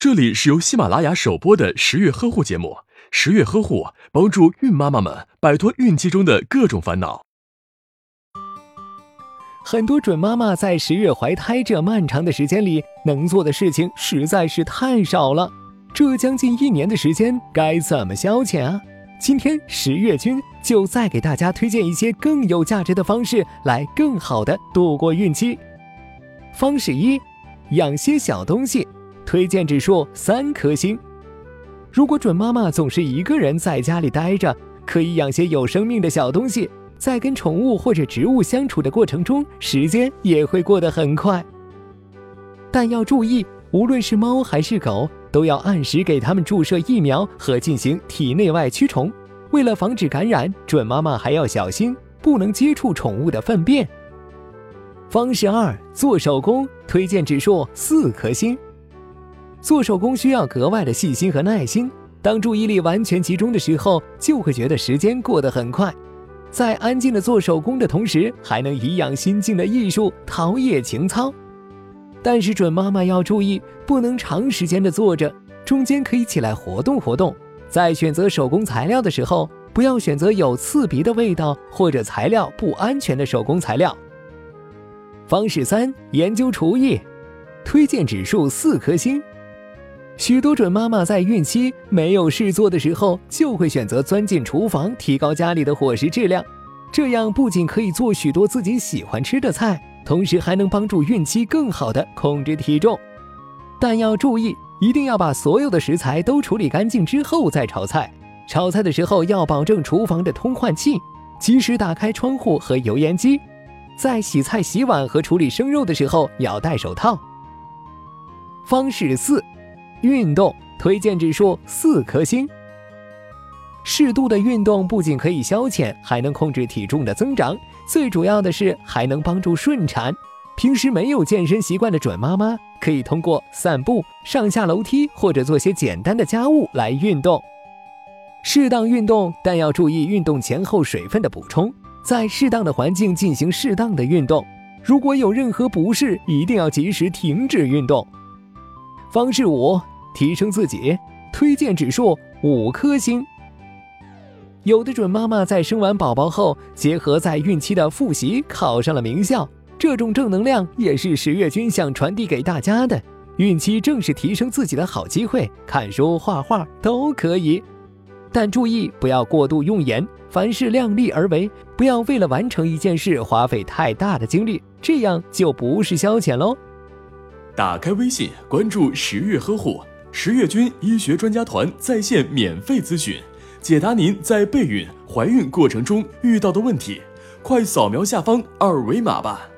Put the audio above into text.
这里是由喜马拉雅首播的十月呵护节目。十月呵护帮助孕妈妈们摆脱孕期中的各种烦恼。很多准妈妈在十月怀胎这漫长的时间里，能做的事情实在是太少了。这将近一年的时间，该怎么消遣啊？今天十月君就再给大家推荐一些更有价值的方式，来更好的度过孕期。方式一，养些小东西。推荐指数三颗星。如果准妈妈总是一个人在家里待着，可以养些有生命的小东西，在跟宠物或者植物相处的过程中，时间也会过得很快。但要注意，无论是猫还是狗，都要按时给它们注射疫苗和进行体内外驱虫。为了防止感染，准妈妈还要小心，不能接触宠物的粪便。方式二，做手工，推荐指数四颗星。做手工需要格外的细心和耐心。当注意力完全集中的时候，就会觉得时间过得很快。在安静的做手工的同时，还能颐养心境的艺术，陶冶情操。但是准妈妈要注意，不能长时间的坐着，中间可以起来活动活动。在选择手工材料的时候，不要选择有刺鼻的味道或者材料不安全的手工材料。方式三：研究厨艺，推荐指数四颗星。许多准妈妈在孕期没有事做的时候，就会选择钻进厨房，提高家里的伙食质量。这样不仅可以做许多自己喜欢吃的菜，同时还能帮助孕期更好的控制体重。但要注意，一定要把所有的食材都处理干净之后再炒菜。炒菜的时候要保证厨房的通换气，及时打开窗户和油烟机。在洗菜、洗碗和处理生肉的时候要戴手套。方式四。运动推荐指数四颗星。适度的运动不仅可以消遣，还能控制体重的增长，最主要的是还能帮助顺产。平时没有健身习惯的准妈妈，可以通过散步、上下楼梯或者做些简单的家务来运动。适当运动，但要注意运动前后水分的补充，在适当的环境进行适当的运动。如果有任何不适，一定要及时停止运动。方式五。提升自己，推荐指数五颗星。有的准妈妈在生完宝宝后，结合在孕期的复习，考上了名校。这种正能量也是十月君想传递给大家的。孕期正是提升自己的好机会，看书、画画都可以，但注意不要过度用眼，凡事量力而为，不要为了完成一件事花费太大的精力，这样就不是消遣喽。打开微信，关注十月呵护。十月军医学专家团在线免费咨询，解答您在备孕、怀孕过程中遇到的问题，快扫描下方二维码吧。